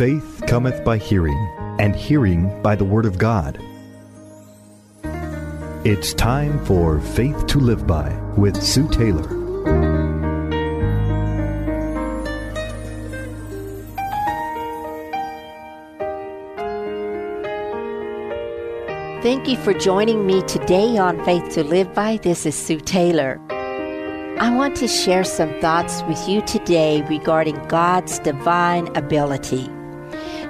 Faith cometh by hearing, and hearing by the Word of God. It's time for Faith to Live By with Sue Taylor. Thank you for joining me today on Faith to Live By. This is Sue Taylor. I want to share some thoughts with you today regarding God's divine ability.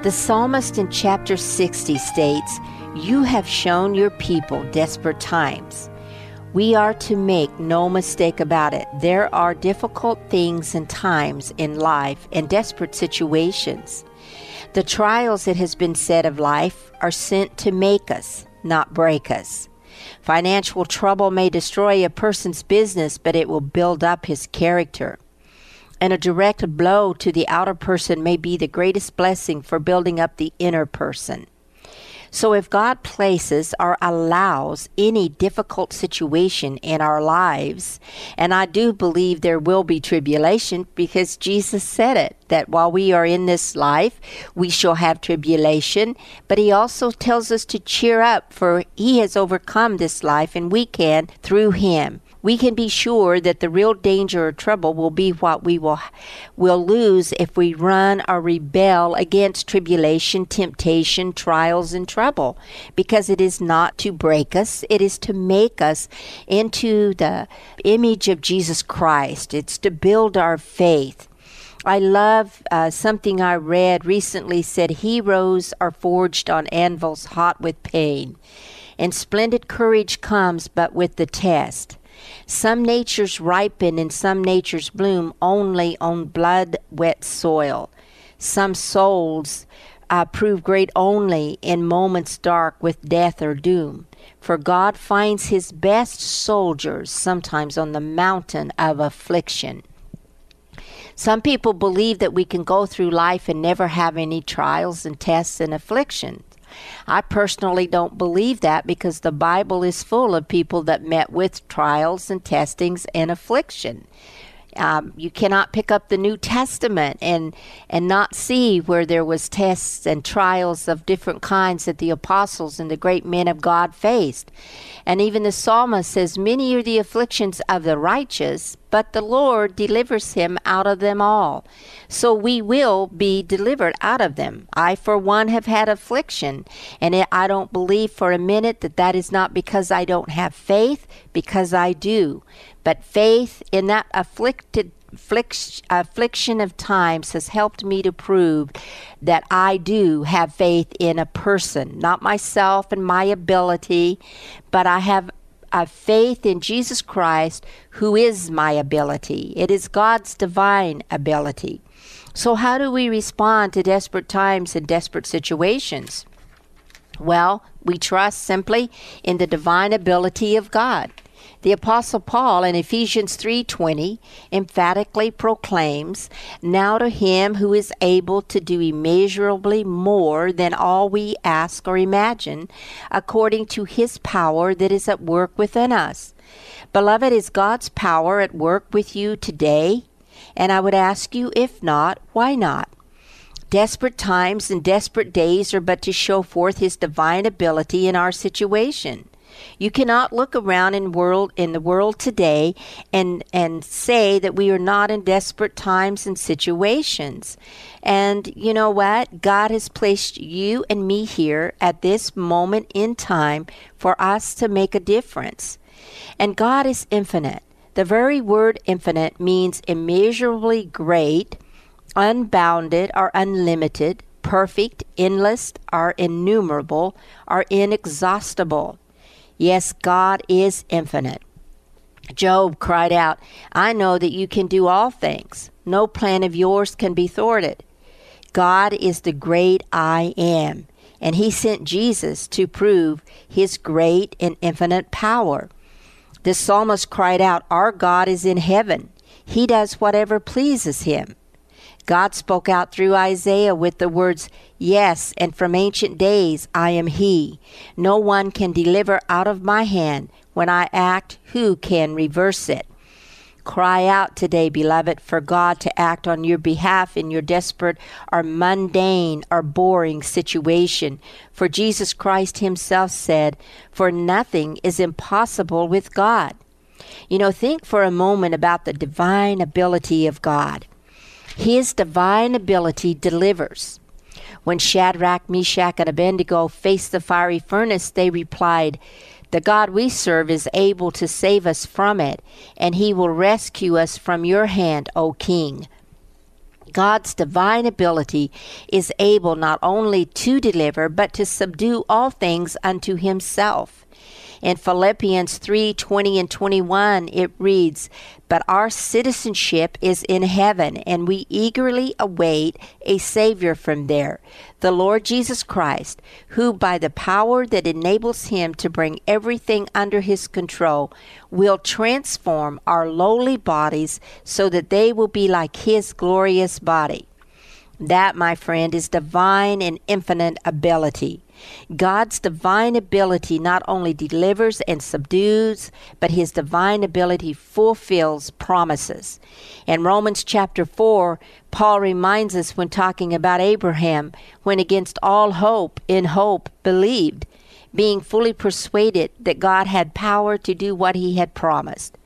The psalmist in chapter 60 states, You have shown your people desperate times. We are to make no mistake about it. There are difficult things and times in life and desperate situations. The trials, it has been said of life, are sent to make us, not break us. Financial trouble may destroy a person's business, but it will build up his character and a direct blow to the outer person may be the greatest blessing for building up the inner person. So, if God places or allows any difficult situation in our lives, and I do believe there will be tribulation because Jesus said it, that while we are in this life, we shall have tribulation, but He also tells us to cheer up, for He has overcome this life, and we can through Him we can be sure that the real danger or trouble will be what we will will lose if we run or rebel against tribulation, temptation, trials and trouble because it is not to break us, it is to make us into the image of Jesus Christ. It's to build our faith. I love uh, something I read recently said heroes are forged on anvils hot with pain, and splendid courage comes but with the test. Some natures ripen and some natures bloom only on blood wet soil. Some souls uh, prove great only in moments dark with death or doom. For God finds his best soldiers sometimes on the mountain of affliction. Some people believe that we can go through life and never have any trials and tests and afflictions. I personally don't believe that because the Bible is full of people that met with trials and testings and affliction. Um, you cannot pick up the New Testament and and not see where there was tests and trials of different kinds that the apostles and the great men of God faced. And even the psalmist says, Many are the afflictions of the righteous, but the Lord delivers him out of them all. So we will be delivered out of them. I, for one, have had affliction, and I don't believe for a minute that that is not because I don't have faith, because I do. But faith in that afflicted affliction of times has helped me to prove that I do have faith in a person, not myself and my ability, but I have a faith in Jesus Christ, who is my ability. It is God's divine ability. So, how do we respond to desperate times and desperate situations? Well, we trust simply in the divine ability of God. The apostle Paul in Ephesians 3:20 emphatically proclaims, "Now to him who is able to do immeasurably more than all we ask or imagine, according to his power that is at work within us." Beloved, is God's power at work with you today? And I would ask you, if not, why not? Desperate times and desperate days are but to show forth His divine ability in our situation. You cannot look around in world in the world today and and say that we are not in desperate times and situations. And you know what? God has placed you and me here at this moment in time for us to make a difference. And God is infinite. The very word infinite means immeasurably great, unbounded or unlimited, perfect, endless, or innumerable, or inexhaustible. Yes, God is infinite. Job cried out, I know that you can do all things. No plan of yours can be thwarted. God is the great I am, and He sent Jesus to prove His great and infinite power. The psalmist cried out, Our God is in heaven. He does whatever pleases Him. God spoke out through Isaiah with the words, Yes, and from ancient days I am He. No one can deliver out of my hand. When I act, who can reverse it? Cry out today, beloved, for God to act on your behalf in your desperate or mundane or boring situation. For Jesus Christ Himself said, For nothing is impossible with God. You know, think for a moment about the divine ability of God. His divine ability delivers. When Shadrach, Meshach, and Abednego faced the fiery furnace, they replied, The God we serve is able to save us from it, and he will rescue us from your hand, O king. God's divine ability is able not only to deliver, but to subdue all things unto himself. In Philippians 3 20 and 21, it reads, But our citizenship is in heaven, and we eagerly await a Savior from there, the Lord Jesus Christ, who, by the power that enables him to bring everything under his control, will transform our lowly bodies so that they will be like his glorious body. That, my friend, is divine and infinite ability. God's divine ability not only delivers and subdues, but his divine ability fulfills promises. In Romans chapter 4, Paul reminds us when talking about Abraham, when against all hope, in hope, believed, being fully persuaded that God had power to do what he had promised.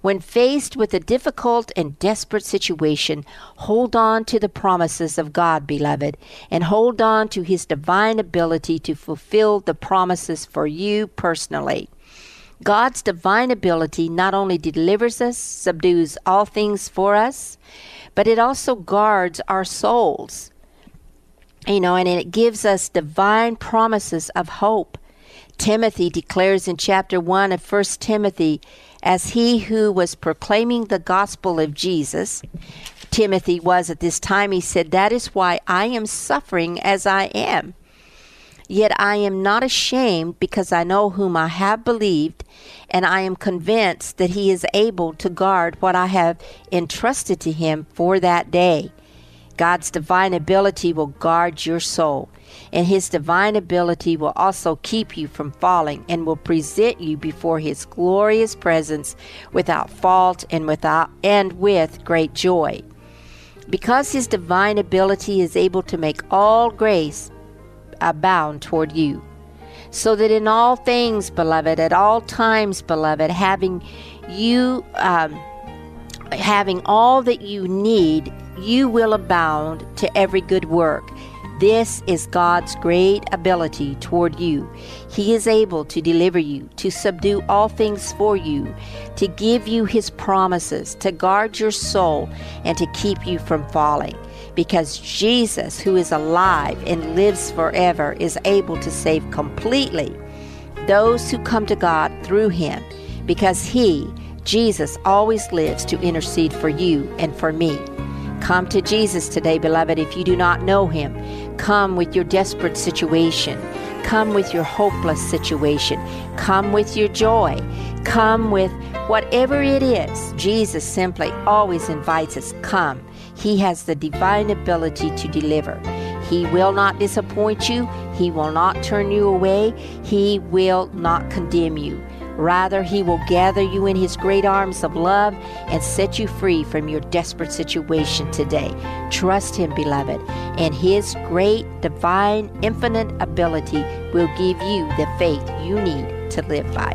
When faced with a difficult and desperate situation, hold on to the promises of God, beloved, and hold on to His divine ability to fulfill the promises for you personally. God's divine ability not only delivers us, subdues all things for us, but it also guards our souls. You know, and it gives us divine promises of hope. Timothy declares in chapter 1 of 1 Timothy as he who was proclaiming the gospel of Jesus, Timothy was at this time, he said, That is why I am suffering as I am. Yet I am not ashamed because I know whom I have believed, and I am convinced that he is able to guard what I have entrusted to him for that day. God's divine ability will guard your soul and his divine ability will also keep you from falling and will present you before his glorious presence without fault and without and with great joy. Because his divine ability is able to make all grace abound toward you. So that in all things, beloved, at all times, beloved, having you um, having all that you need, you will abound to every good work. This is God's great ability toward you. He is able to deliver you, to subdue all things for you, to give you His promises, to guard your soul, and to keep you from falling. Because Jesus, who is alive and lives forever, is able to save completely those who come to God through Him, because He, Jesus, always lives to intercede for you and for me. Come to Jesus today, beloved, if you do not know him. Come with your desperate situation. Come with your hopeless situation. Come with your joy. Come with whatever it is. Jesus simply always invites us come. He has the divine ability to deliver. He will not disappoint you. He will not turn you away. He will not condemn you. Rather, He will gather you in His great arms of love and set you free from your desperate situation today. Trust Him, beloved, and His great, divine, infinite ability will give you the faith you need to live by.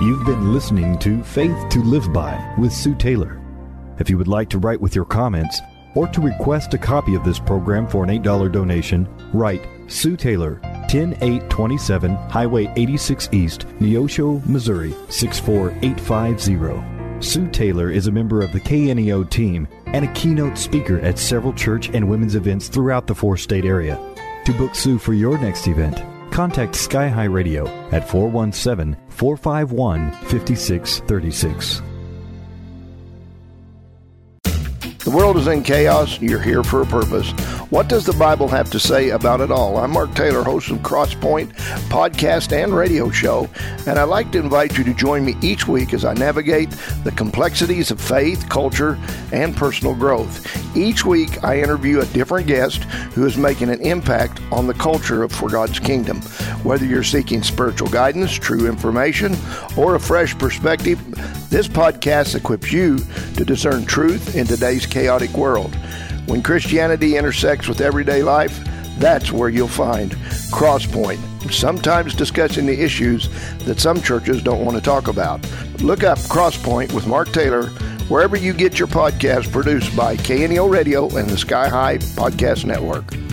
You've been listening to Faith to Live By with Sue Taylor. If you would like to write with your comments or to request a copy of this program for an $8 donation, write Sue Taylor 10827 Highway 86 East, Neosho, Missouri 64850. Sue Taylor is a member of the KNEO team and a keynote speaker at several church and women's events throughout the four state area. To book Sue for your next event, contact Sky High Radio at 417 451 5636. The world is in chaos. You're here for a purpose. What does the Bible have to say about it all? I'm Mark Taylor, host of Crosspoint podcast and radio show, and I'd like to invite you to join me each week as I navigate the complexities of faith, culture, and personal growth. Each week, I interview a different guest who is making an impact on the culture of For God's Kingdom. Whether you're seeking spiritual guidance, true information, or a fresh perspective, this podcast equips you to discern truth in today's chaotic world. When Christianity intersects with everyday life, that's where you'll find Crosspoint, sometimes discussing the issues that some churches don't want to talk about. Look up Crosspoint with Mark Taylor wherever you get your podcast produced by KNEO Radio and the Sky High Podcast Network.